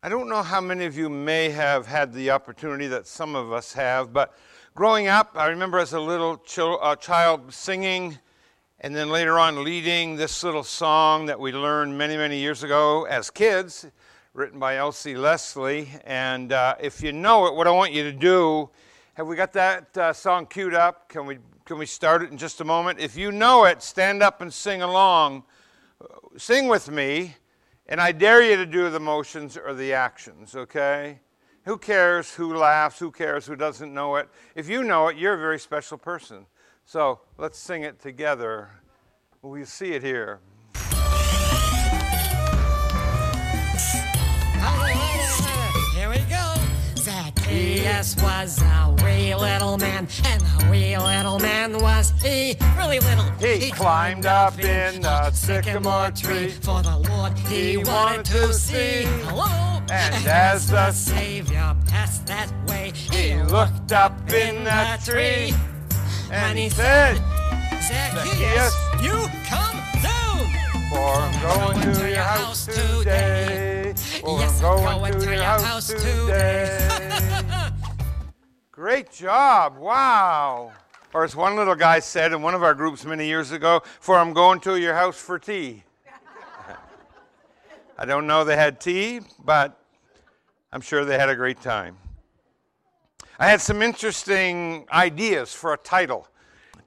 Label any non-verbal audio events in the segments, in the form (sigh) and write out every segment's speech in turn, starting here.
I don't know how many of you may have had the opportunity that some of us have, but growing up, I remember as a little uh, child singing and then later on leading this little song that we learned many, many years ago as kids, written by Elsie Leslie. And uh, if you know it, what I want you to do, have we got that uh, song queued up? Can we, can we start it in just a moment? If you know it, stand up and sing along. Sing with me. And I dare you to do the motions or the actions, okay? Who cares who laughs? Who cares who doesn't know it? If you know it, you're a very special person. So let's sing it together. We see it here. Zacchaeus was a wee little man, and a wee little man was he, really little. He climbed up in the sycamore tree. for the Lord he, He wanted to see. Hello. And as the Savior passed that way, He looked up in the tree and he said, Zacchaeus, you come down. For I'm going to your house today. Yes, I'm going to your house today. (laughs) Great job. Wow. Or as one little guy said in one of our groups many years ago, for I'm going to your house for tea. (laughs) I don't know they had tea, but I'm sure they had a great time. I had some interesting ideas for a title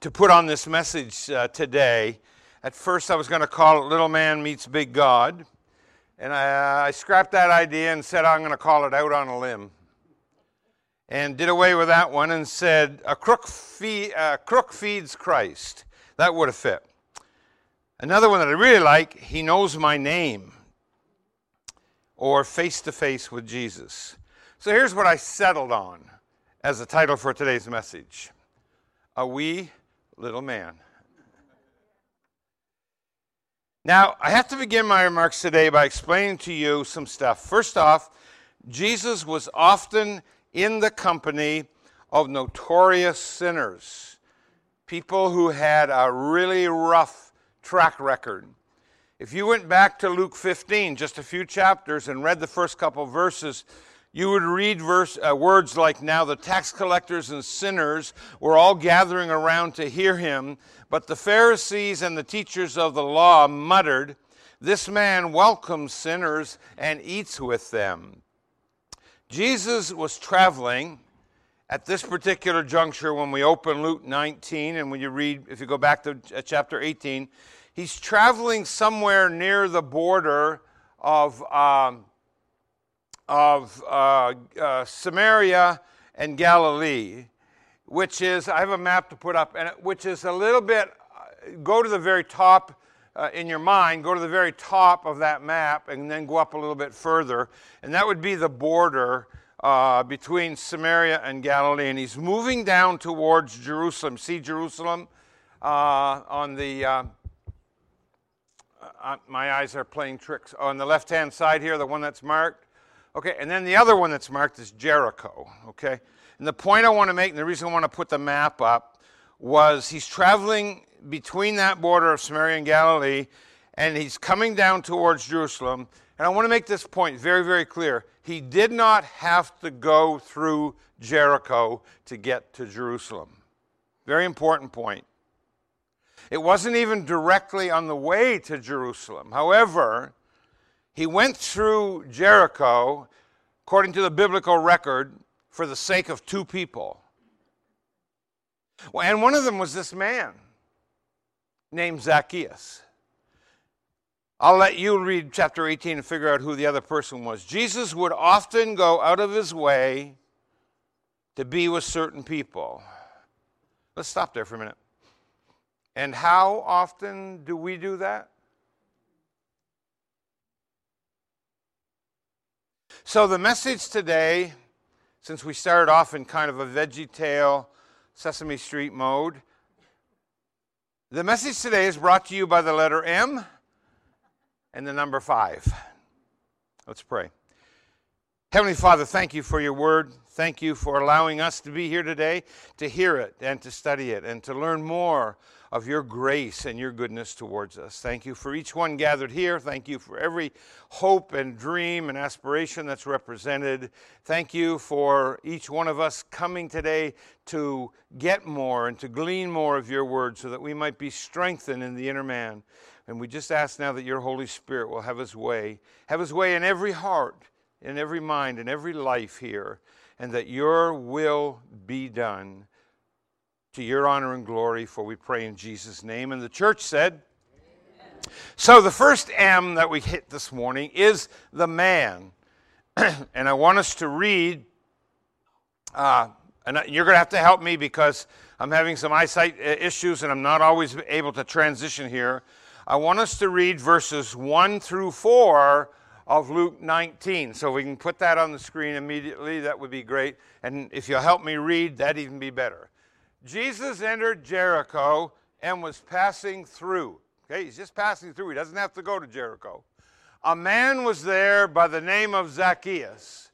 to put on this message uh, today. At first, I was going to call it Little Man Meets Big God. And I, I scrapped that idea and said I'm going to call it Out on a Limb. And did away with that one and said, A crook, uh, crook feeds Christ. That would have fit. Another one that I really like, He Knows My Name. Or Face to Face with Jesus. So here's what I settled on as the title for today's message A Wee Little Man. Now, I have to begin my remarks today by explaining to you some stuff. First off, Jesus was often in the company of notorious sinners, people who had a really rough track record. If you went back to Luke 15, just a few chapters, and read the first couple verses, you would read verse, uh, words like, Now the tax collectors and sinners were all gathering around to hear him, but the Pharisees and the teachers of the law muttered, This man welcomes sinners and eats with them. Jesus was traveling at this particular juncture when we open Luke 19, and when you read, if you go back to uh, chapter 18, he's traveling somewhere near the border of. Um, of uh, uh, Samaria and Galilee, which is, I have a map to put up, and which is a little bit, uh, go to the very top uh, in your mind, go to the very top of that map, and then go up a little bit further, and that would be the border uh, between Samaria and Galilee. And he's moving down towards Jerusalem. See Jerusalem uh, on the. Uh, my eyes are playing tricks. On the left hand side here, the one that's marked. Okay, and then the other one that's marked is Jericho. Okay, and the point I want to make, and the reason I want to put the map up, was he's traveling between that border of Samaria and Galilee, and he's coming down towards Jerusalem. And I want to make this point very, very clear. He did not have to go through Jericho to get to Jerusalem. Very important point. It wasn't even directly on the way to Jerusalem. However, he went through Jericho, according to the biblical record, for the sake of two people. And one of them was this man named Zacchaeus. I'll let you read chapter 18 and figure out who the other person was. Jesus would often go out of his way to be with certain people. Let's stop there for a minute. And how often do we do that? So, the message today, since we started off in kind of a veggie tale, Sesame Street mode, the message today is brought to you by the letter M and the number five. Let's pray. Heavenly Father, thank you for your word. Thank you for allowing us to be here today to hear it and to study it and to learn more of your grace and your goodness towards us. Thank you for each one gathered here. Thank you for every hope and dream and aspiration that's represented. Thank you for each one of us coming today to get more and to glean more of your word so that we might be strengthened in the inner man. And we just ask now that your Holy Spirit will have his way, have his way in every heart, in every mind, in every life here, and that your will be done to your honor and glory, for we pray in Jesus' name. And the church said. So the first M that we hit this morning is the man. (clears throat) and I want us to read, uh, and you're going to have to help me because I'm having some eyesight uh, issues and I'm not always able to transition here. I want us to read verses 1 through 4 of Luke 19. So we can put that on the screen immediately. That would be great. And if you'll help me read, that'd even be better. Jesus entered Jericho and was passing through. Okay, he's just passing through. He doesn't have to go to Jericho. A man was there by the name of Zacchaeus.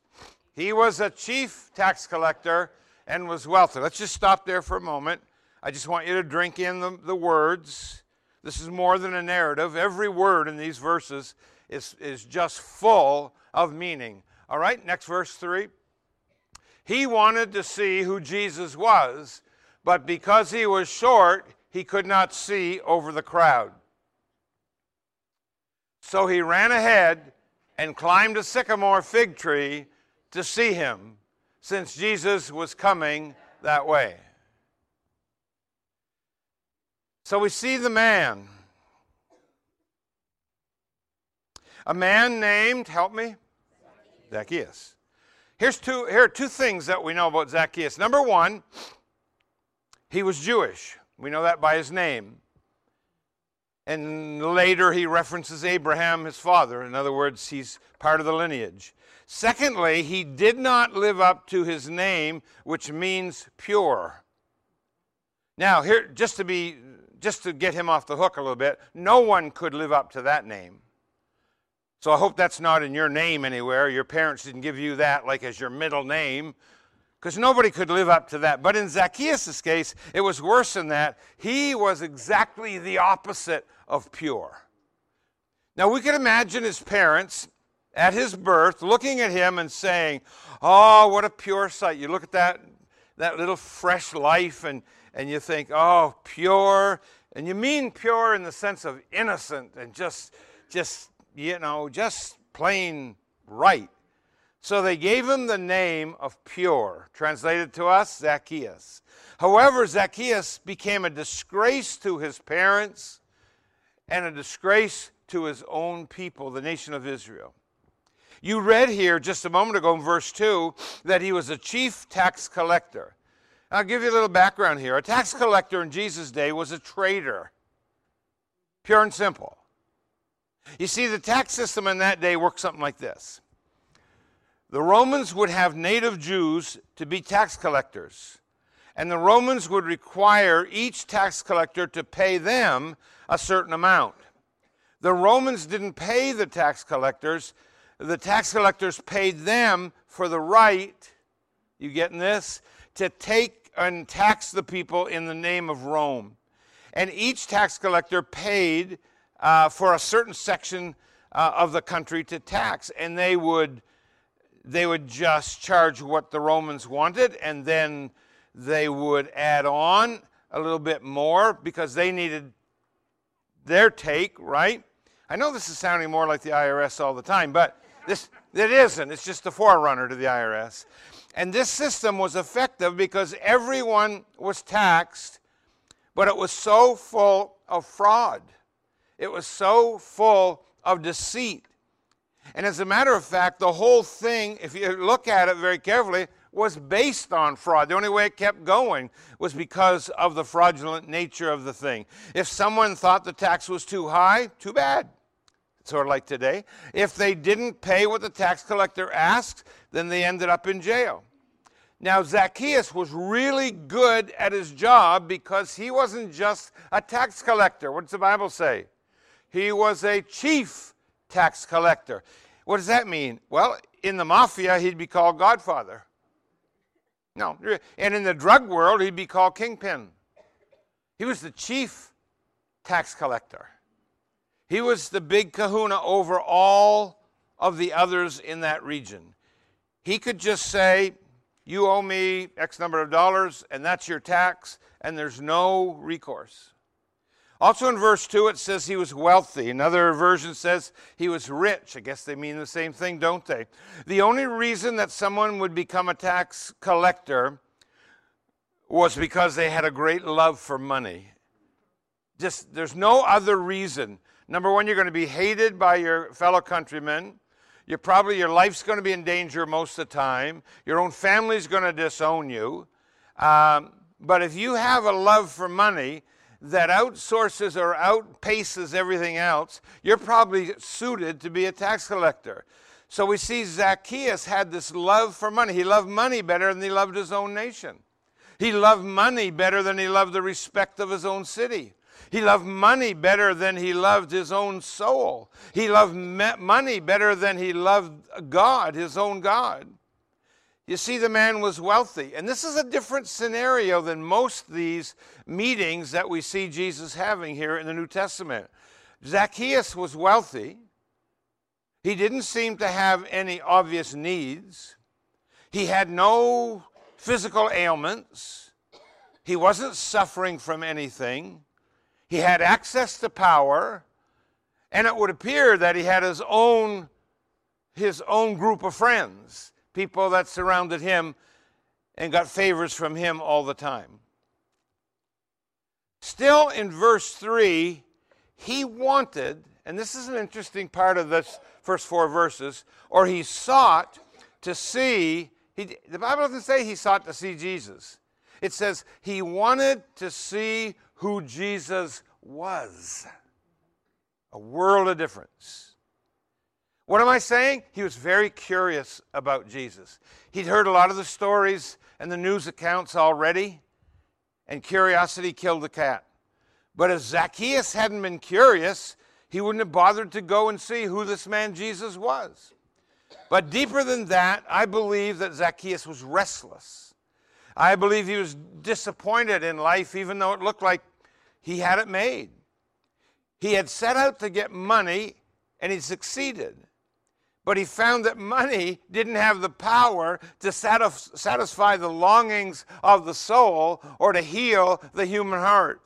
He was a chief tax collector and was wealthy. Let's just stop there for a moment. I just want you to drink in the, the words. This is more than a narrative. Every word in these verses is, is just full of meaning. All right, next verse 3. He wanted to see who Jesus was but because he was short, he could not see over the crowd. So he ran ahead and climbed a sycamore fig tree to see him, since Jesus was coming that way. So we see the man. A man named, help me, Zacchaeus. Here's two, here are two things that we know about Zacchaeus. Number one, he was Jewish. We know that by his name. And later he references Abraham, his father. In other words, he's part of the lineage. Secondly, he did not live up to his name, which means pure. Now, here, just to be, just to get him off the hook a little bit, no one could live up to that name. So I hope that's not in your name anywhere. Your parents didn't give you that like as your middle name because nobody could live up to that. But in Zacchaeus' case, it was worse than that. He was exactly the opposite of pure. Now, we can imagine his parents at his birth looking at him and saying, Oh, what a pure sight. You look at that, that little fresh life and, and you think, Oh, pure. And you mean pure in the sense of innocent and just, just you know, just plain right. So they gave him the name of Pure, translated to us, Zacchaeus. However, Zacchaeus became a disgrace to his parents and a disgrace to his own people, the nation of Israel. You read here just a moment ago in verse 2 that he was a chief tax collector. I'll give you a little background here. A tax collector in Jesus' day was a traitor, pure and simple. You see, the tax system in that day worked something like this the Romans would have native Jews to be tax collectors. And the Romans would require each tax collector to pay them a certain amount. The Romans didn't pay the tax collectors, the tax collectors paid them for the right, you getting this, to take and tax the people in the name of Rome. And each tax collector paid uh, for a certain section uh, of the country to tax, and they would they would just charge what the Romans wanted, and then they would add on a little bit more because they needed their take, right? I know this is sounding more like the IRS all the time, but this it isn't. It's just the forerunner to the IRS. And this system was effective because everyone was taxed, but it was so full of fraud. It was so full of deceit and as a matter of fact, the whole thing, if you look at it very carefully, was based on fraud. The only way it kept going was because of the fraudulent nature of the thing. If someone thought the tax was too high, too bad. Sort of like today. If they didn't pay what the tax collector asked, then they ended up in jail. Now, Zacchaeus was really good at his job because he wasn't just a tax collector. What does the Bible say? He was a chief tax collector. What does that mean? Well, in the mafia, he'd be called Godfather. No. And in the drug world, he'd be called kingpin. He was the chief tax collector. He was the big kahuna over all of the others in that region. He could just say, You owe me X number of dollars, and that's your tax, and there's no recourse. Also in verse 2, it says he was wealthy. Another version says he was rich. I guess they mean the same thing, don't they? The only reason that someone would become a tax collector was because they had a great love for money. Just, there's no other reason. Number one, you're going to be hated by your fellow countrymen. You're probably, your life's going to be in danger most of the time. Your own family's going to disown you. Um, but if you have a love for money, that outsources or outpaces everything else, you're probably suited to be a tax collector. So we see Zacchaeus had this love for money. He loved money better than he loved his own nation. He loved money better than he loved the respect of his own city. He loved money better than he loved his own soul. He loved money better than he loved God, his own God. You see, the man was wealthy. And this is a different scenario than most these meetings that we see Jesus having here in the New Testament. Zacchaeus was wealthy. He didn't seem to have any obvious needs. He had no physical ailments. He wasn't suffering from anything. He had access to power. And it would appear that he had his own, his own group of friends people that surrounded him and got favors from him all the time. Still in verse 3, he wanted, and this is an interesting part of this first four verses, or he sought to see, he, the Bible doesn't say he sought to see Jesus. It says he wanted to see who Jesus was. A world of difference. What am I saying? He was very curious about Jesus. He'd heard a lot of the stories and the news accounts already, and curiosity killed the cat. But if Zacchaeus hadn't been curious, he wouldn't have bothered to go and see who this man Jesus was. But deeper than that, I believe that Zacchaeus was restless. I believe he was disappointed in life, even though it looked like he had it made. He had set out to get money, and he succeeded but he found that money didn't have the power to satisfy the longings of the soul or to heal the human heart.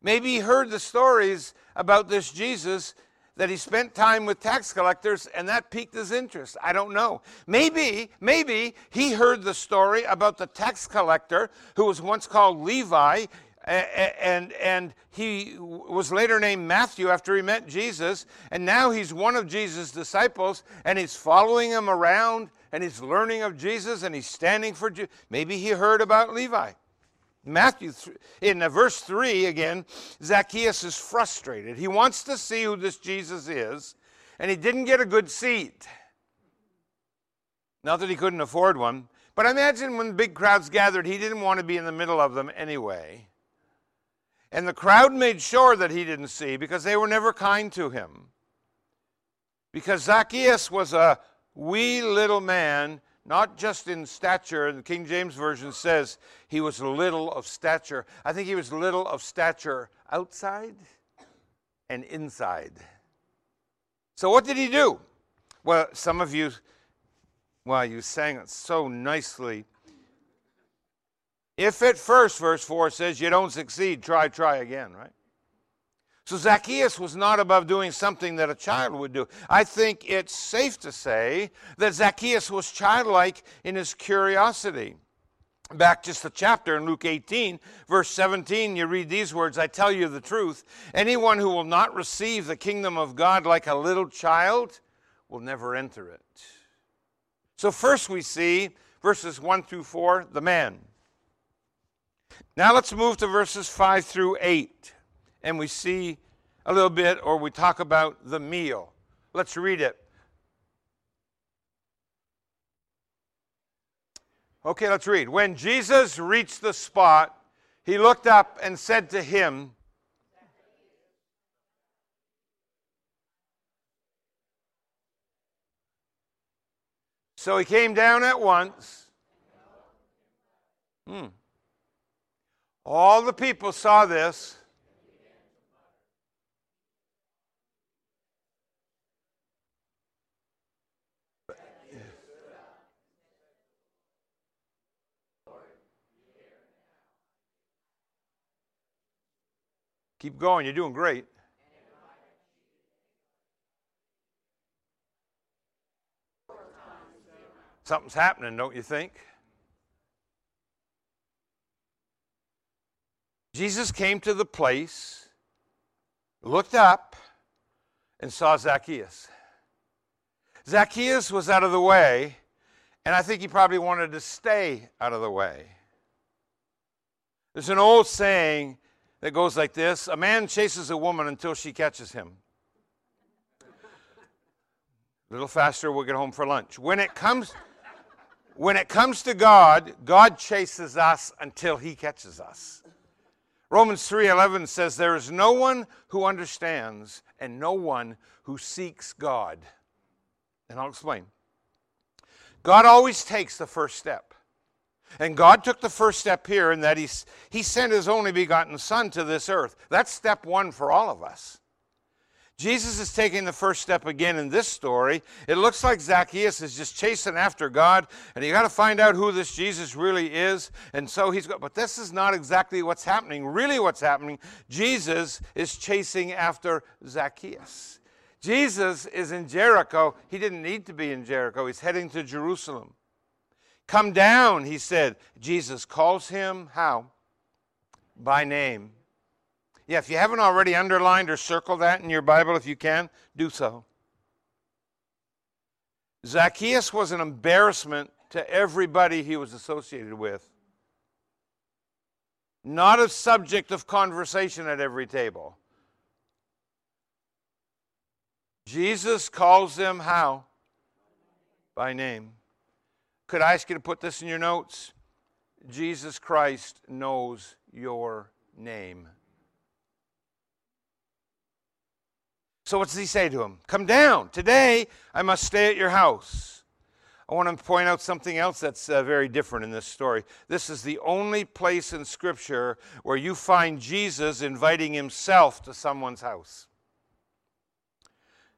Maybe he heard the stories about this Jesus that he spent time with tax collectors and that piqued his interest. I don't know. Maybe, maybe he heard the story about the tax collector who was once called Levi and, and he was later named Matthew after he met Jesus, and now he's one of Jesus' disciples, and he's following him around, and he's learning of Jesus, and he's standing for Jesus. Maybe he heard about Levi. Matthew, in uh, verse 3 again, Zacchaeus is frustrated. He wants to see who this Jesus is, and he didn't get a good seat. Not that he couldn't afford one, but imagine when big crowds gathered, he didn't want to be in the middle of them anyway. And the crowd made sure that he didn't see because they were never kind to him. Because Zacchaeus was a wee little man, not just in stature. The King James Version says he was little of stature. I think he was little of stature outside and inside. So, what did he do? Well, some of you, well, you sang it so nicely if at first, verse 4 says, you don't succeed, try, try again, right? So Zacchaeus was not above doing something that a child would do. I think it's safe to say that Zacchaeus was childlike in his curiosity. Back just a chapter in Luke 18, verse 17, you read these words I tell you the truth. Anyone who will not receive the kingdom of God like a little child will never enter it. So, first we see verses 1 through 4, the man. Now let's move to verses 5 through 8, and we see a little bit, or we talk about the meal. Let's read it. Okay, let's read. When Jesus reached the spot, he looked up and said to him, So he came down at once Hmm. All the people saw this. Keep going, you're doing great. Something's happening, don't you think? Jesus came to the place, looked up, and saw Zacchaeus. Zacchaeus was out of the way, and I think he probably wanted to stay out of the way. There's an old saying that goes like this A man chases a woman until she catches him. A little faster, we'll get home for lunch. When it comes, when it comes to God, God chases us until he catches us. Romans 3:11 says there is no one who understands and no one who seeks God. And I'll explain. God always takes the first step. And God took the first step here in that he, he sent his only begotten Son to this earth. That's step one for all of us. Jesus is taking the first step again in this story. It looks like Zacchaeus is just chasing after God, and you got to find out who this Jesus really is. And so he's got, but this is not exactly what's happening. Really, what's happening, Jesus is chasing after Zacchaeus. Jesus is in Jericho. He didn't need to be in Jericho, he's heading to Jerusalem. Come down, he said. Jesus calls him how? By name. Yeah, if you haven't already underlined or circled that in your Bible, if you can, do so. Zacchaeus was an embarrassment to everybody he was associated with, not a subject of conversation at every table. Jesus calls them how? By name. Could I ask you to put this in your notes? Jesus Christ knows your name. So, what does he say to him? Come down. Today, I must stay at your house. I want to point out something else that's uh, very different in this story. This is the only place in Scripture where you find Jesus inviting himself to someone's house.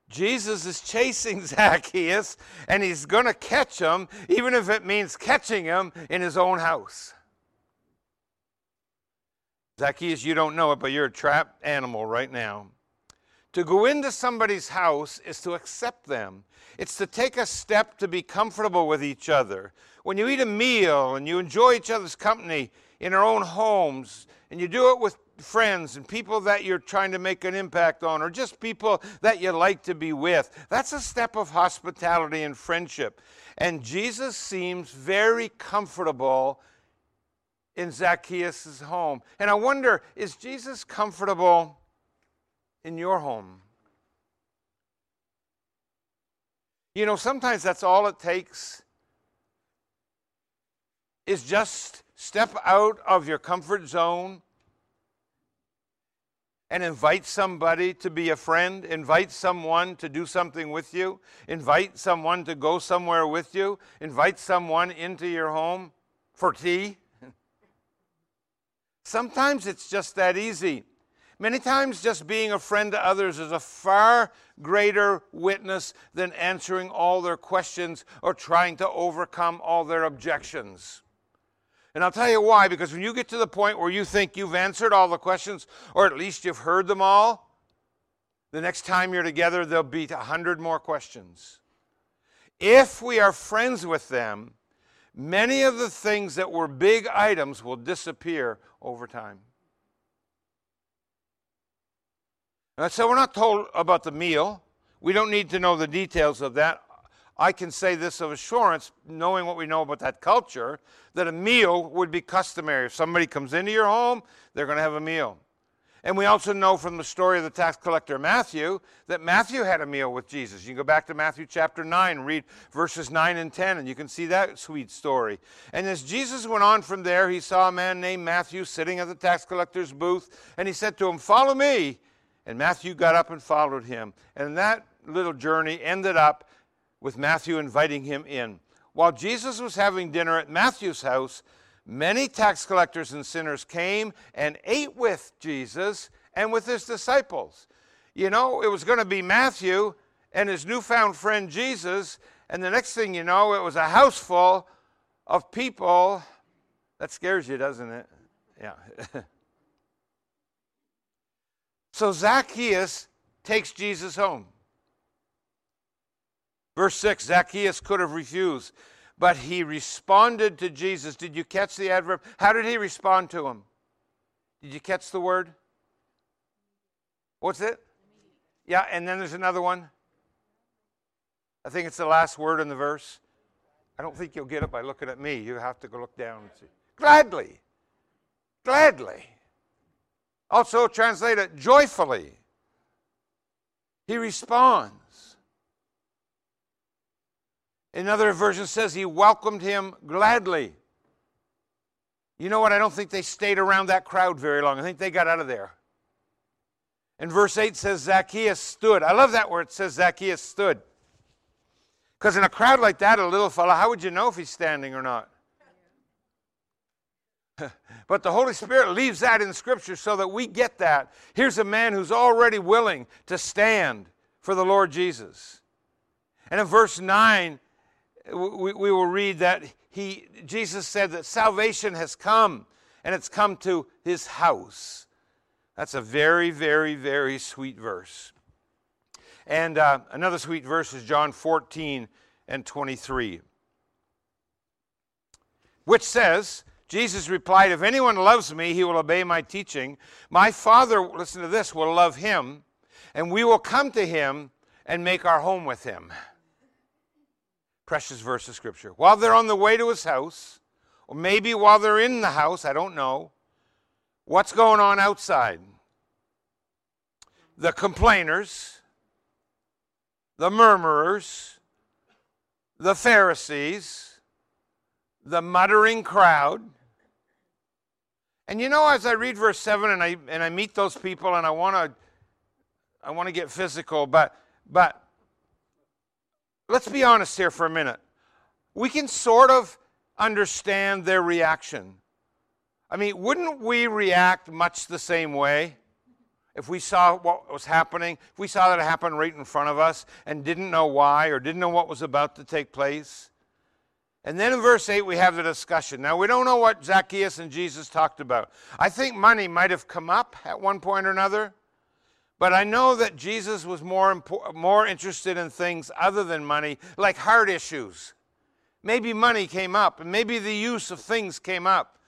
Jesus is chasing (laughs) Zacchaeus, and he's going to catch him, even if it means catching him in his own house. Zacchaeus, you don't know it, but you're a trapped animal right now. To go into somebody's house is to accept them. It's to take a step to be comfortable with each other. When you eat a meal and you enjoy each other's company in our own homes, and you do it with friends and people that you're trying to make an impact on, or just people that you like to be with, that's a step of hospitality and friendship. And Jesus seems very comfortable in Zacchaeus' home. And I wonder, is Jesus comfortable? In your home. You know, sometimes that's all it takes is just step out of your comfort zone and invite somebody to be a friend, invite someone to do something with you, invite someone to go somewhere with you, invite someone into your home for tea. (laughs) Sometimes it's just that easy. Many times, just being a friend to others is a far greater witness than answering all their questions or trying to overcome all their objections. And I'll tell you why, because when you get to the point where you think you've answered all the questions, or at least you've heard them all, the next time you're together, there'll be a hundred more questions. If we are friends with them, many of the things that were big items will disappear over time. So we're not told about the meal. We don't need to know the details of that. I can say this of assurance, knowing what we know about that culture, that a meal would be customary. If somebody comes into your home, they're going to have a meal. And we also know from the story of the tax collector Matthew that Matthew had a meal with Jesus. You can go back to Matthew chapter 9, read verses 9 and 10, and you can see that sweet story. And as Jesus went on from there, he saw a man named Matthew sitting at the tax collector's booth, and he said to him, Follow me. And Matthew got up and followed him. And that little journey ended up with Matthew inviting him in. While Jesus was having dinner at Matthew's house, many tax collectors and sinners came and ate with Jesus and with his disciples. You know, it was going to be Matthew and his newfound friend Jesus, and the next thing you know, it was a house full of people. That scares you, doesn't it? Yeah. (laughs) so Zacchaeus takes Jesus home. Verse 6 Zacchaeus could have refused, but he responded to Jesus. Did you catch the adverb? How did he respond to him? Did you catch the word? What's it? Yeah, and then there's another one. I think it's the last word in the verse. I don't think you'll get it by looking at me. You have to go look down and see. Gladly. Gladly. Also translated joyfully. He responds. Another version says he welcomed him gladly. You know what? I don't think they stayed around that crowd very long. I think they got out of there. And verse 8 says Zacchaeus stood. I love that where it says Zacchaeus stood. Because in a crowd like that, a little fella, how would you know if he's standing or not? But the Holy Spirit leaves that in Scripture so that we get that. Here's a man who's already willing to stand for the Lord Jesus. And in verse 9, we, we will read that he, Jesus said that salvation has come and it's come to his house. That's a very, very, very sweet verse. And uh, another sweet verse is John 14 and 23, which says, Jesus replied, If anyone loves me, he will obey my teaching. My Father, listen to this, will love him, and we will come to him and make our home with him. Precious verse of Scripture. While they're on the way to his house, or maybe while they're in the house, I don't know, what's going on outside? The complainers, the murmurers, the Pharisees, the muttering crowd. And you know, as I read verse 7 and I, and I meet those people and I want to I want to get physical, but, but let's be honest here for a minute. We can sort of understand their reaction. I mean, wouldn't we react much the same way if we saw what was happening, if we saw that happen right in front of us and didn't know why or didn't know what was about to take place? And then in verse 8, we have the discussion. Now, we don't know what Zacchaeus and Jesus talked about. I think money might have come up at one point or another. But I know that Jesus was more, impo- more interested in things other than money, like heart issues. Maybe money came up, and maybe the use of things came up.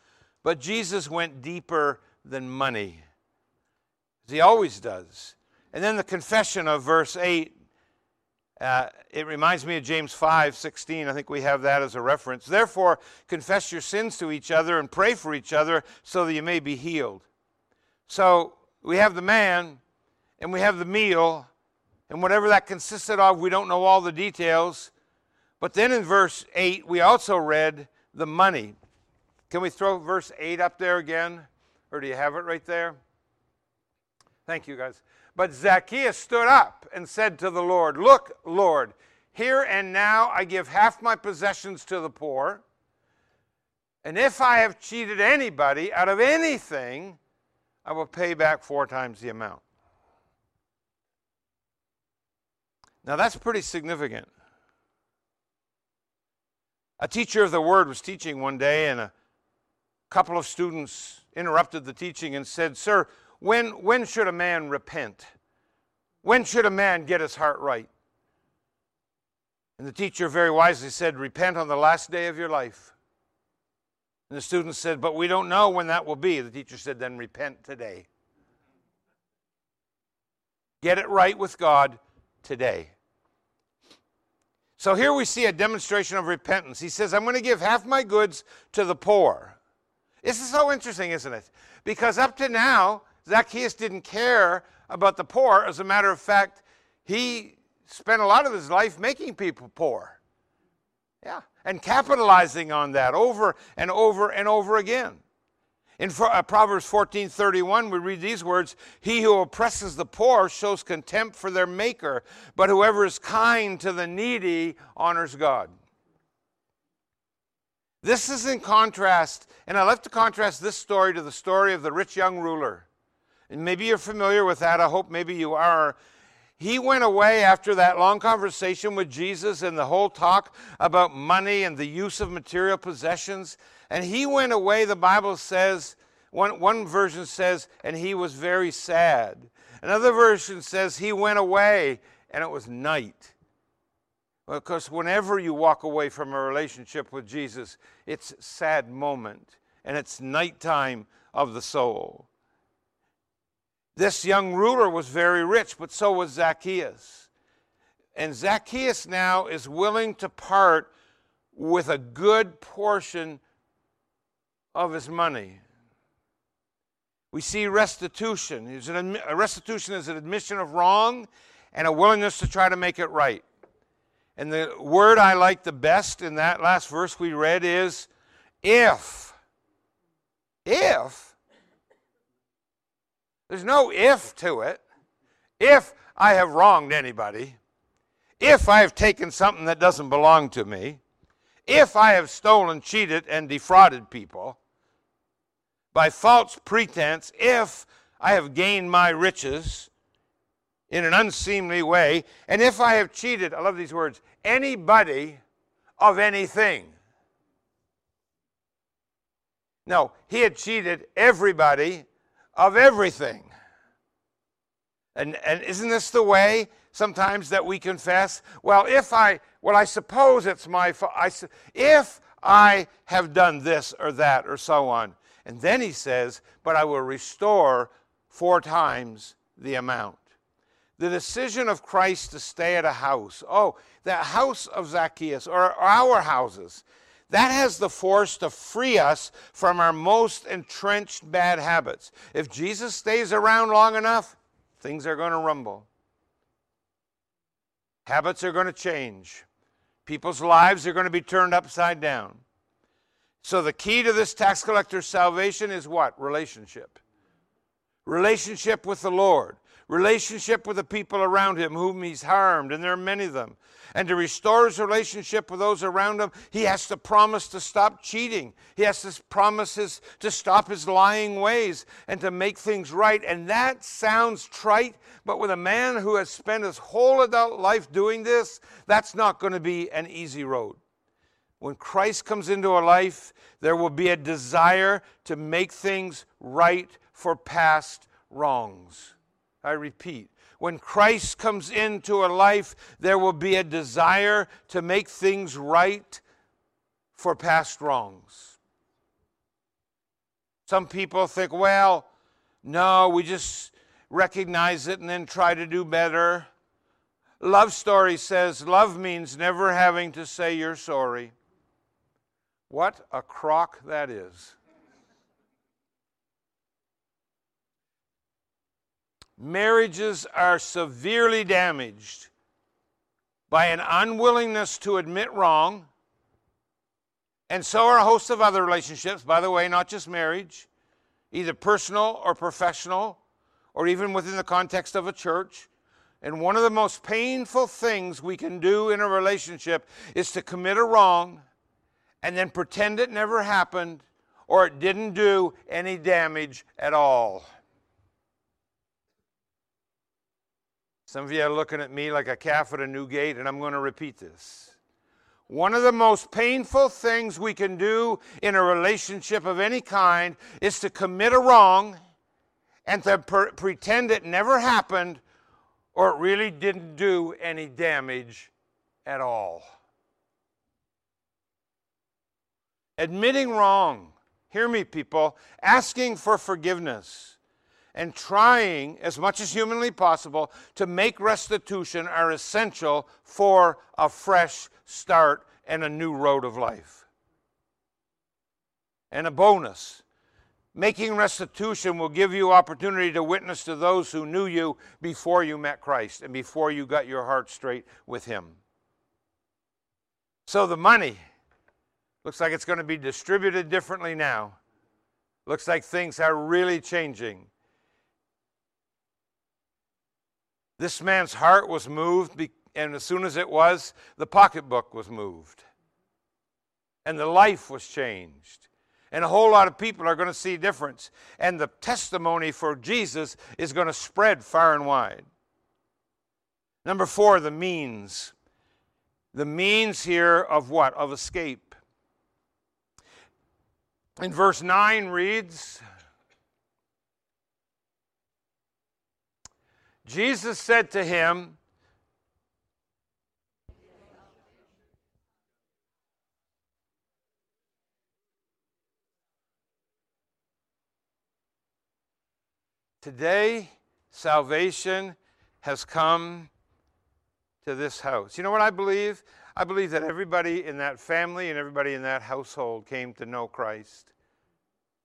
But Jesus went deeper than money, as he always does. And then the confession of verse 8, uh, it reminds me of James 5 16. I think we have that as a reference. Therefore, confess your sins to each other and pray for each other so that you may be healed. So we have the man and we have the meal, and whatever that consisted of, we don't know all the details. But then in verse 8, we also read the money. Can we throw verse 8 up there again? Or do you have it right there? Thank you, guys. But Zacchaeus stood up and said to the Lord, Look, Lord, here and now I give half my possessions to the poor. And if I have cheated anybody out of anything, I will pay back four times the amount. Now that's pretty significant. A teacher of the word was teaching one day, and a couple of students interrupted the teaching and said, Sir, when, when should a man repent? When should a man get his heart right? And the teacher very wisely said, Repent on the last day of your life. And the students said, But we don't know when that will be. The teacher said, Then repent today. Get it right with God today. So here we see a demonstration of repentance. He says, I'm going to give half my goods to the poor. This is so interesting, isn't it? Because up to now, Zacchaeus didn't care about the poor. As a matter of fact, he spent a lot of his life making people poor. Yeah, and capitalizing on that over and over and over again. In uh, Proverbs 14:31 we read these words, "He who oppresses the poor shows contempt for their maker, but whoever is kind to the needy honors God." This is in contrast, and I love to contrast this story to the story of the rich young ruler. And maybe you're familiar with that. I hope maybe you are. He went away after that long conversation with Jesus and the whole talk about money and the use of material possessions. And he went away, the Bible says, one, one version says, and he was very sad. Another version says he went away and it was night. Because whenever you walk away from a relationship with Jesus, it's sad moment and it's nighttime of the soul. This young ruler was very rich, but so was Zacchaeus. And Zacchaeus now is willing to part with a good portion of his money. We see restitution. A restitution is an admission of wrong and a willingness to try to make it right. And the word I like the best in that last verse we read is if. If. There's no if to it. If I have wronged anybody, if I have taken something that doesn't belong to me, if I have stolen, cheated, and defrauded people by false pretense, if I have gained my riches in an unseemly way, and if I have cheated, I love these words, anybody of anything. No, he had cheated everybody of everything. And, and isn't this the way sometimes that we confess? Well, if I, well, I suppose it's my fault. I, if I have done this or that or so on. And then he says, but I will restore four times the amount. The decision of Christ to stay at a house, oh, the house of Zacchaeus, or our houses, that has the force to free us from our most entrenched bad habits. If Jesus stays around long enough, things are going to rumble. Habits are going to change. People's lives are going to be turned upside down. So, the key to this tax collector's salvation is what? Relationship. Relationship with the Lord relationship with the people around him whom he's harmed, and there are many of them. And to restore his relationship with those around him, he has to promise to stop cheating. He has to promise his, to stop his lying ways and to make things right. And that sounds trite, but with a man who has spent his whole adult life doing this, that's not going to be an easy road. When Christ comes into a life, there will be a desire to make things right for past wrongs. I repeat, when Christ comes into a life, there will be a desire to make things right for past wrongs. Some people think, well, no, we just recognize it and then try to do better. Love Story says love means never having to say you're sorry. What a crock that is. Marriages are severely damaged by an unwillingness to admit wrong. And so are a host of other relationships, by the way, not just marriage, either personal or professional, or even within the context of a church. And one of the most painful things we can do in a relationship is to commit a wrong and then pretend it never happened or it didn't do any damage at all. Some of you are looking at me like a calf at a new gate, and I'm going to repeat this. One of the most painful things we can do in a relationship of any kind is to commit a wrong and to per- pretend it never happened or it really didn't do any damage at all. Admitting wrong, hear me, people, asking for forgiveness and trying as much as humanly possible to make restitution are essential for a fresh start and a new road of life. And a bonus making restitution will give you opportunity to witness to those who knew you before you met Christ and before you got your heart straight with Him. So the money looks like it's going to be distributed differently now. Looks like things are really changing. This man's heart was moved, and as soon as it was, the pocketbook was moved. and the life was changed. And a whole lot of people are going to see difference. And the testimony for Jesus is going to spread far and wide. Number four, the means. The means here of what? Of escape. In verse 9 reads Jesus said to him, Today, salvation has come to this house. You know what I believe? I believe that everybody in that family and everybody in that household came to know Christ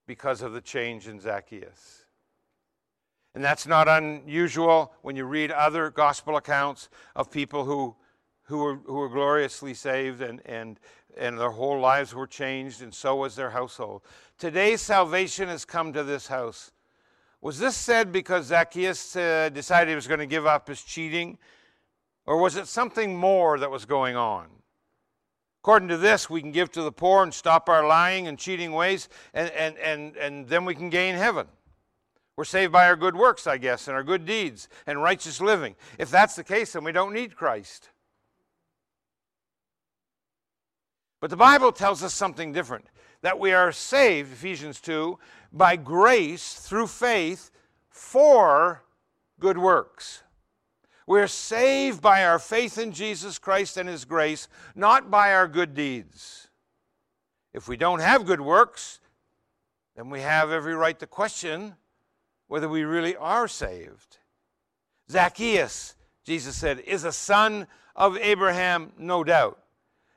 because of the change in Zacchaeus. And that's not unusual when you read other gospel accounts of people who, who, were, who were gloriously saved and, and, and their whole lives were changed, and so was their household. Today, salvation has come to this house. Was this said because Zacchaeus uh, decided he was going to give up his cheating? Or was it something more that was going on? According to this, we can give to the poor and stop our lying and cheating ways, and, and, and, and then we can gain heaven. We're saved by our good works, I guess, and our good deeds and righteous living. If that's the case, then we don't need Christ. But the Bible tells us something different that we are saved, Ephesians 2, by grace through faith for good works. We're saved by our faith in Jesus Christ and His grace, not by our good deeds. If we don't have good works, then we have every right to question whether we really are saved. Zacchaeus, Jesus said, is a son of Abraham, no doubt.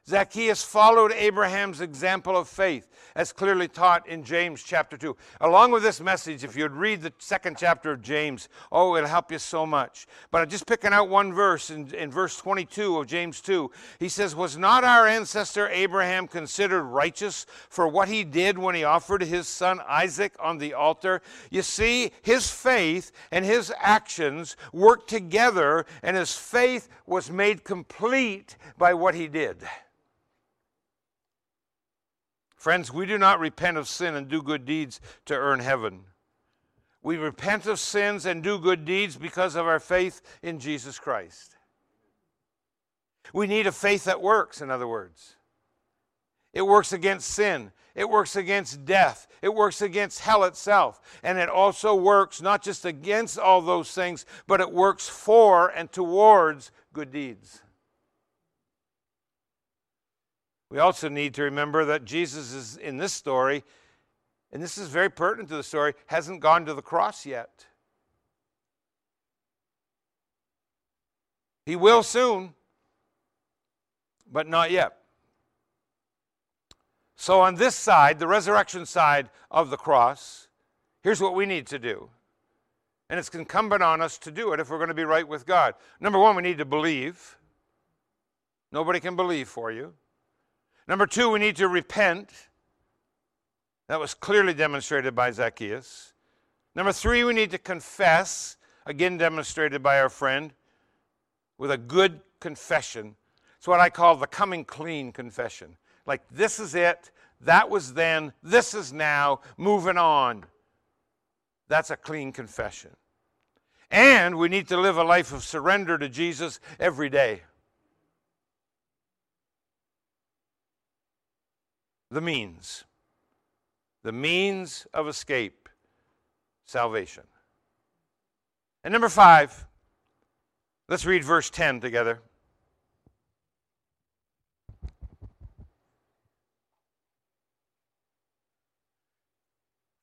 Zacchaeus followed Abraham's example of faith, as clearly taught in James chapter 2. Along with this message, if you'd read the second chapter of James, oh, it'll help you so much. But I'm just picking out one verse in, in verse 22 of James 2. He says, Was not our ancestor Abraham considered righteous for what he did when he offered his son Isaac on the altar? You see, his faith and his actions worked together, and his faith was made complete by what he did. Friends, we do not repent of sin and do good deeds to earn heaven. We repent of sins and do good deeds because of our faith in Jesus Christ. We need a faith that works, in other words. It works against sin. It works against death. It works against hell itself. And it also works not just against all those things, but it works for and towards good deeds. We also need to remember that Jesus is in this story, and this is very pertinent to the story, hasn't gone to the cross yet. He will soon, but not yet. So, on this side, the resurrection side of the cross, here's what we need to do. And it's incumbent on us to do it if we're going to be right with God. Number one, we need to believe. Nobody can believe for you. Number two, we need to repent. That was clearly demonstrated by Zacchaeus. Number three, we need to confess, again demonstrated by our friend, with a good confession. It's what I call the coming clean confession. Like, this is it, that was then, this is now, moving on. That's a clean confession. And we need to live a life of surrender to Jesus every day. The means. The means of escape, salvation. And number five, let's read verse 10 together.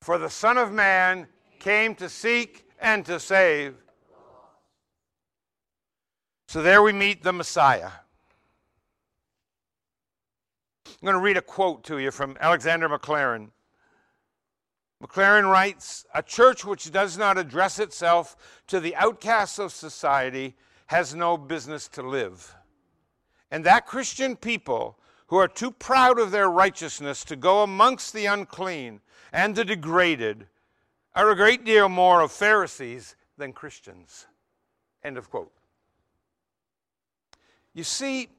For the Son of Man came to seek and to save. So there we meet the Messiah. I'm going to read a quote to you from Alexander Maclaren. Maclaren writes A church which does not address itself to the outcasts of society has no business to live. And that Christian people who are too proud of their righteousness to go amongst the unclean and the degraded are a great deal more of Pharisees than Christians. End of quote. You see,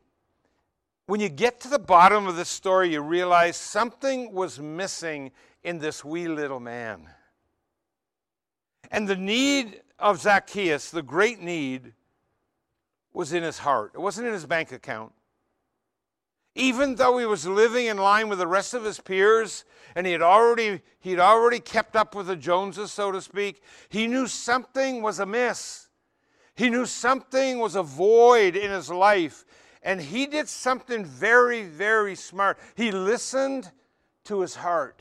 when you get to the bottom of the story, you realize something was missing in this wee little man. And the need of Zacchaeus, the great need, was in his heart. It wasn't in his bank account. Even though he was living in line with the rest of his peers and he had already, he'd already kept up with the Joneses, so to speak, he knew something was amiss. He knew something was a void in his life. And he did something very, very smart. He listened to his heart.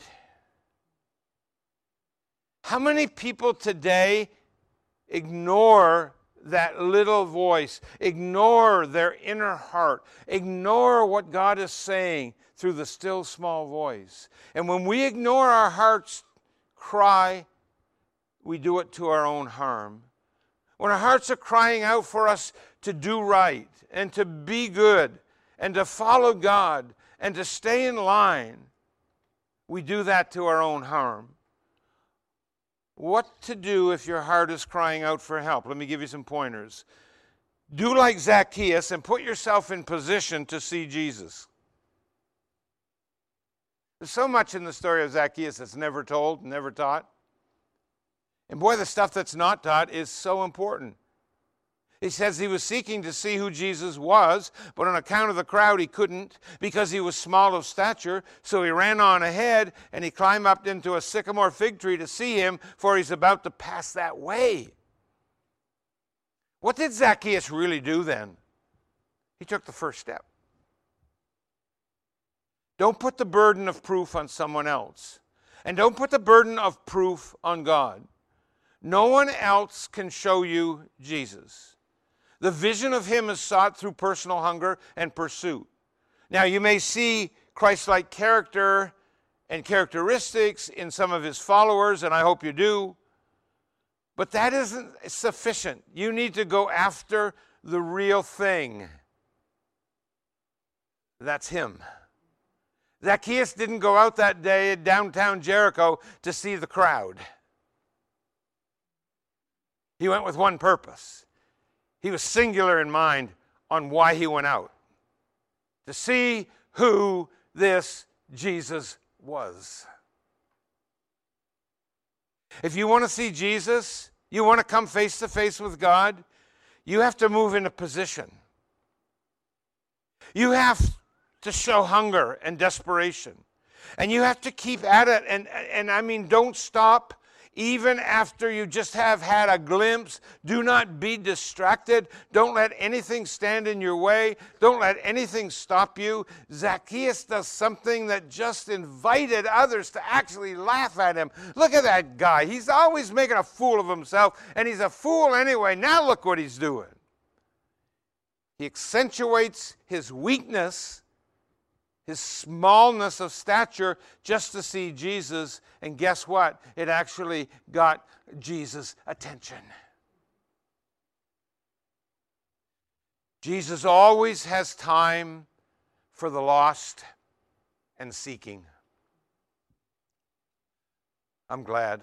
How many people today ignore that little voice, ignore their inner heart, ignore what God is saying through the still small voice? And when we ignore our heart's cry, we do it to our own harm. When our hearts are crying out for us to do right and to be good and to follow God and to stay in line, we do that to our own harm. What to do if your heart is crying out for help? Let me give you some pointers. Do like Zacchaeus and put yourself in position to see Jesus. There's so much in the story of Zacchaeus that's never told, never taught. And boy, the stuff that's not taught is so important. He says he was seeking to see who Jesus was, but on account of the crowd, he couldn't because he was small of stature. So he ran on ahead and he climbed up into a sycamore fig tree to see him, for he's about to pass that way. What did Zacchaeus really do then? He took the first step. Don't put the burden of proof on someone else, and don't put the burden of proof on God. No one else can show you Jesus. The vision of him is sought through personal hunger and pursuit. Now, you may see Christ like character and characteristics in some of his followers, and I hope you do, but that isn't sufficient. You need to go after the real thing. That's him. Zacchaeus didn't go out that day at downtown Jericho to see the crowd. He went with one purpose. He was singular in mind on why he went out to see who this Jesus was. If you want to see Jesus, you want to come face to face with God, you have to move into position. You have to show hunger and desperation. And you have to keep at it. And, and I mean, don't stop even after you just have had a glimpse. Do not be distracted. Don't let anything stand in your way. Don't let anything stop you. Zacchaeus does something that just invited others to actually laugh at him. Look at that guy. He's always making a fool of himself, and he's a fool anyway. Now look what he's doing. He accentuates his weakness his smallness of stature just to see Jesus. And guess what? It actually got Jesus' attention. Jesus always has time for the lost and seeking. I'm glad.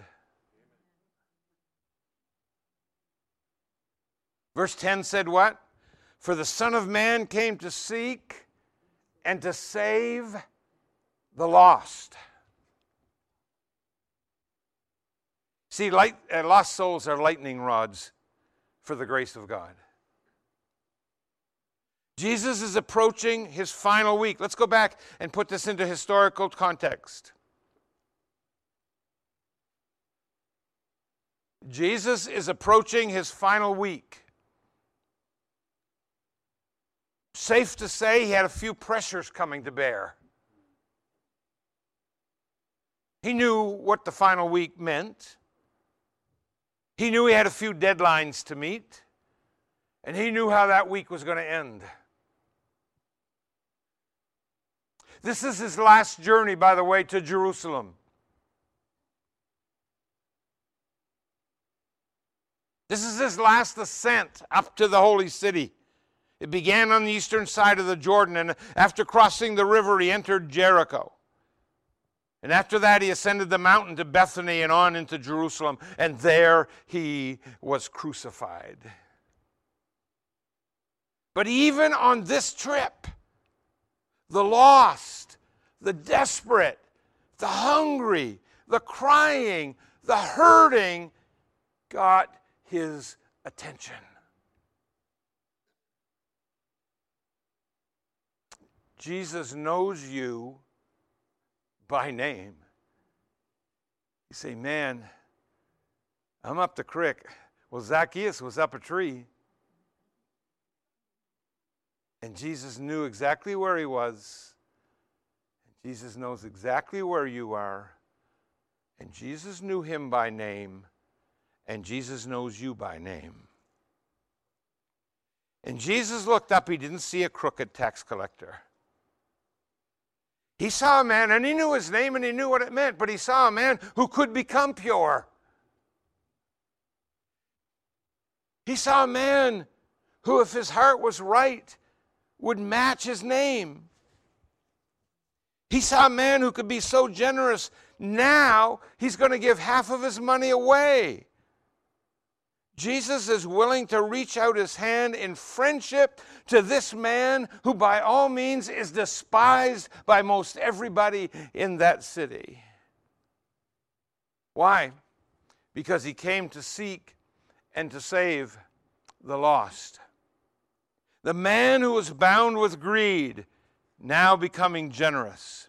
Verse 10 said what? For the Son of Man came to seek and to save the lost. See, light, uh, lost souls are lightning rods for the grace of God. Jesus is approaching his final week. Let's go back and put this into historical context. Jesus is approaching his final week. Safe to say he had a few pressures coming to bear. He knew what the final week meant. He knew he had a few deadlines to meet. And he knew how that week was going to end. This is his last journey, by the way, to Jerusalem. This is his last ascent up to the holy city. It began on the eastern side of the Jordan, and after crossing the river, he entered Jericho. And after that, he ascended the mountain to Bethany and on into Jerusalem, and there he was crucified. But even on this trip, the lost, the desperate, the hungry, the crying, the hurting got his attention. Jesus knows you by name. You say, Man, I'm up the creek. Well, Zacchaeus was up a tree. And Jesus knew exactly where he was. Jesus knows exactly where you are. And Jesus knew him by name. And Jesus knows you by name. And Jesus looked up, he didn't see a crooked tax collector. He saw a man, and he knew his name and he knew what it meant, but he saw a man who could become pure. He saw a man who, if his heart was right, would match his name. He saw a man who could be so generous. Now he's going to give half of his money away. Jesus is willing to reach out his hand in friendship to this man who, by all means, is despised by most everybody in that city. Why? Because he came to seek and to save the lost. The man who was bound with greed, now becoming generous.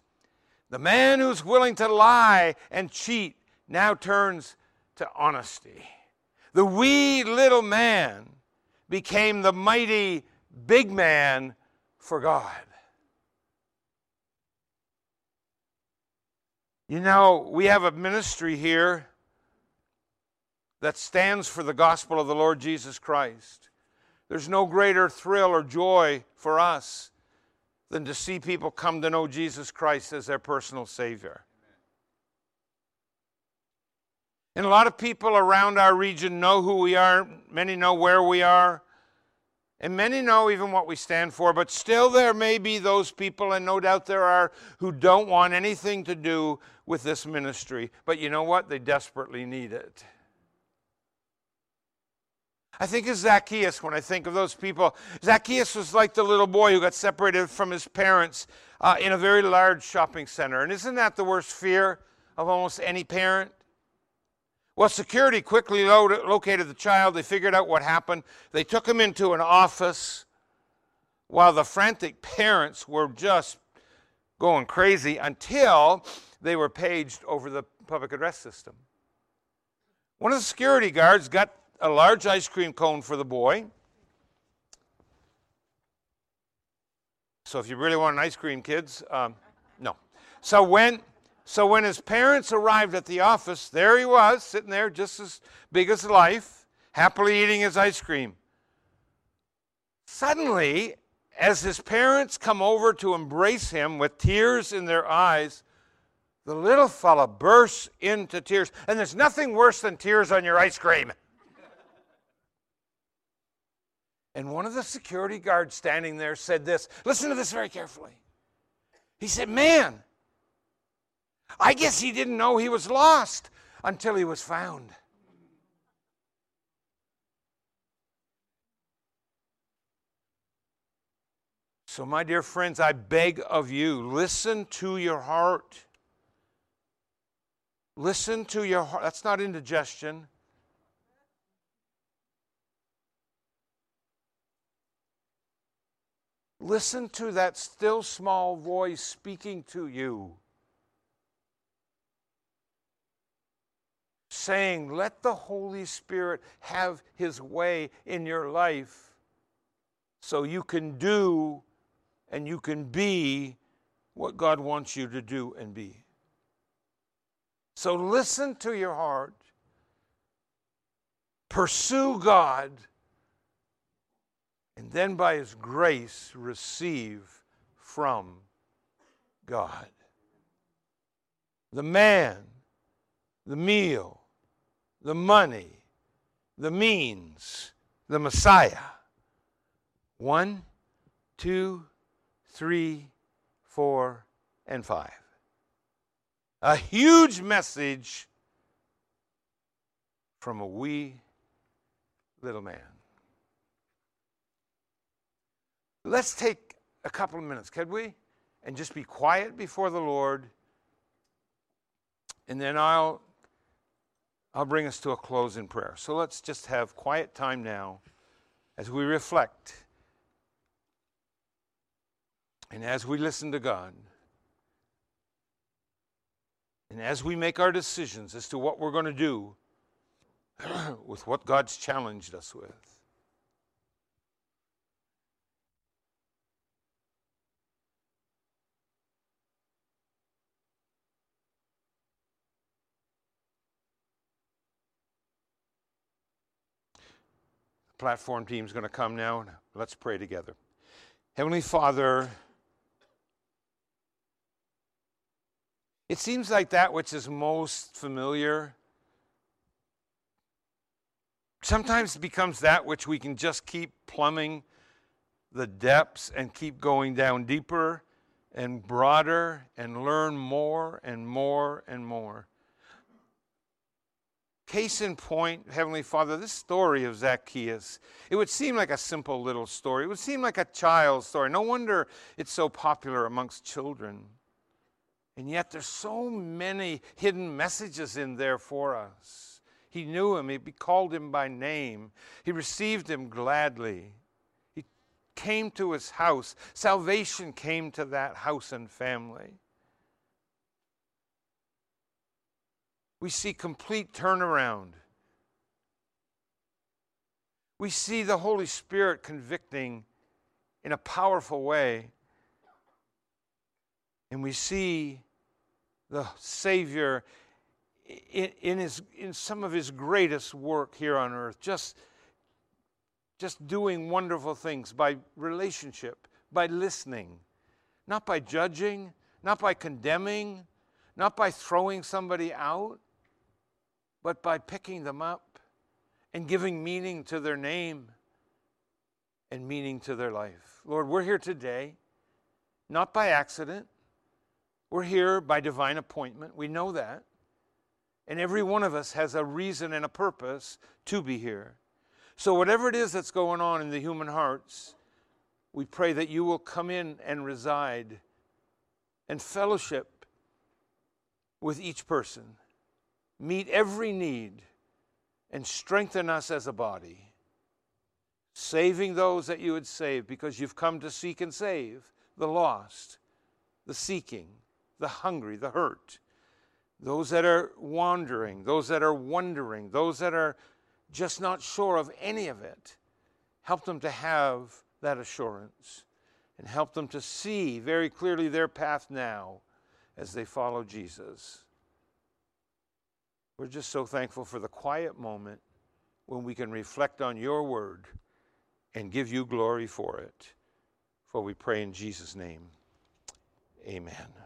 The man who's willing to lie and cheat, now turns to honesty. The wee little man became the mighty big man for God. You know, we have a ministry here that stands for the gospel of the Lord Jesus Christ. There's no greater thrill or joy for us than to see people come to know Jesus Christ as their personal Savior. And a lot of people around our region know who we are, many know where we are, and many know even what we stand for, but still there may be those people, and no doubt there are, who don't want anything to do with this ministry. But you know what? They desperately need it. I think of Zacchaeus when I think of those people. Zacchaeus was like the little boy who got separated from his parents uh, in a very large shopping center. And isn't that the worst fear of almost any parent? Well, security quickly located the child. They figured out what happened. They took him into an office while the frantic parents were just going crazy until they were paged over the public address system. One of the security guards got a large ice cream cone for the boy. So if you really want an ice cream, kids, um, no. So when, so when his parents arrived at the office, there he was, sitting there just as big as life, happily eating his ice cream. Suddenly, as his parents come over to embrace him with tears in their eyes, the little fella bursts into tears. And there's nothing worse than tears on your ice cream. And one of the security guards standing there said this listen to this very carefully. He said, Man, I guess he didn't know he was lost until he was found. So, my dear friends, I beg of you, listen to your heart. Listen to your heart. That's not indigestion. Listen to that still small voice speaking to you, saying, Let the Holy Spirit have His way in your life so you can do and you can be what God wants you to do and be. So listen to your heart, pursue God and then by His grace receive from God. The man, the meal, the money, the means, the Messiah. One, two, three, four, and five. A huge message from a wee little man. Let's take a couple of minutes, could we? and just be quiet before the Lord. And then I'll I'll bring us to a close in prayer. So let's just have quiet time now as we reflect and as we listen to God. And as we make our decisions as to what we're going to do (clears throat) with what God's challenged us with. Platform team is going to come now let's pray together. Heavenly Father, it seems like that which is most familiar sometimes becomes that which we can just keep plumbing the depths and keep going down deeper and broader and learn more and more and more. Case in point, Heavenly Father, this story of Zacchaeus, it would seem like a simple little story. It would seem like a child's story. No wonder it's so popular amongst children. And yet there's so many hidden messages in there for us. He knew him, he called him by name, he received him gladly. He came to his house. Salvation came to that house and family. We see complete turnaround. We see the Holy Spirit convicting in a powerful way. And we see the Savior in, in, his, in some of his greatest work here on earth, just, just doing wonderful things by relationship, by listening, not by judging, not by condemning, not by throwing somebody out, but by picking them up and giving meaning to their name and meaning to their life. Lord, we're here today, not by accident. We're here by divine appointment. We know that. And every one of us has a reason and a purpose to be here. So, whatever it is that's going on in the human hearts, we pray that you will come in and reside and fellowship with each person meet every need, and strengthen us as a body, saving those that you would save because you've come to seek and save the lost, the seeking, the hungry, the hurt, those that are wandering, those that are wondering, those that are just not sure of any of it. Help them to have that assurance and help them to see very clearly their path now as they follow Jesus. We're just so thankful for the quiet moment when we can reflect on your word and give you glory for it. For we pray in Jesus' name. Amen.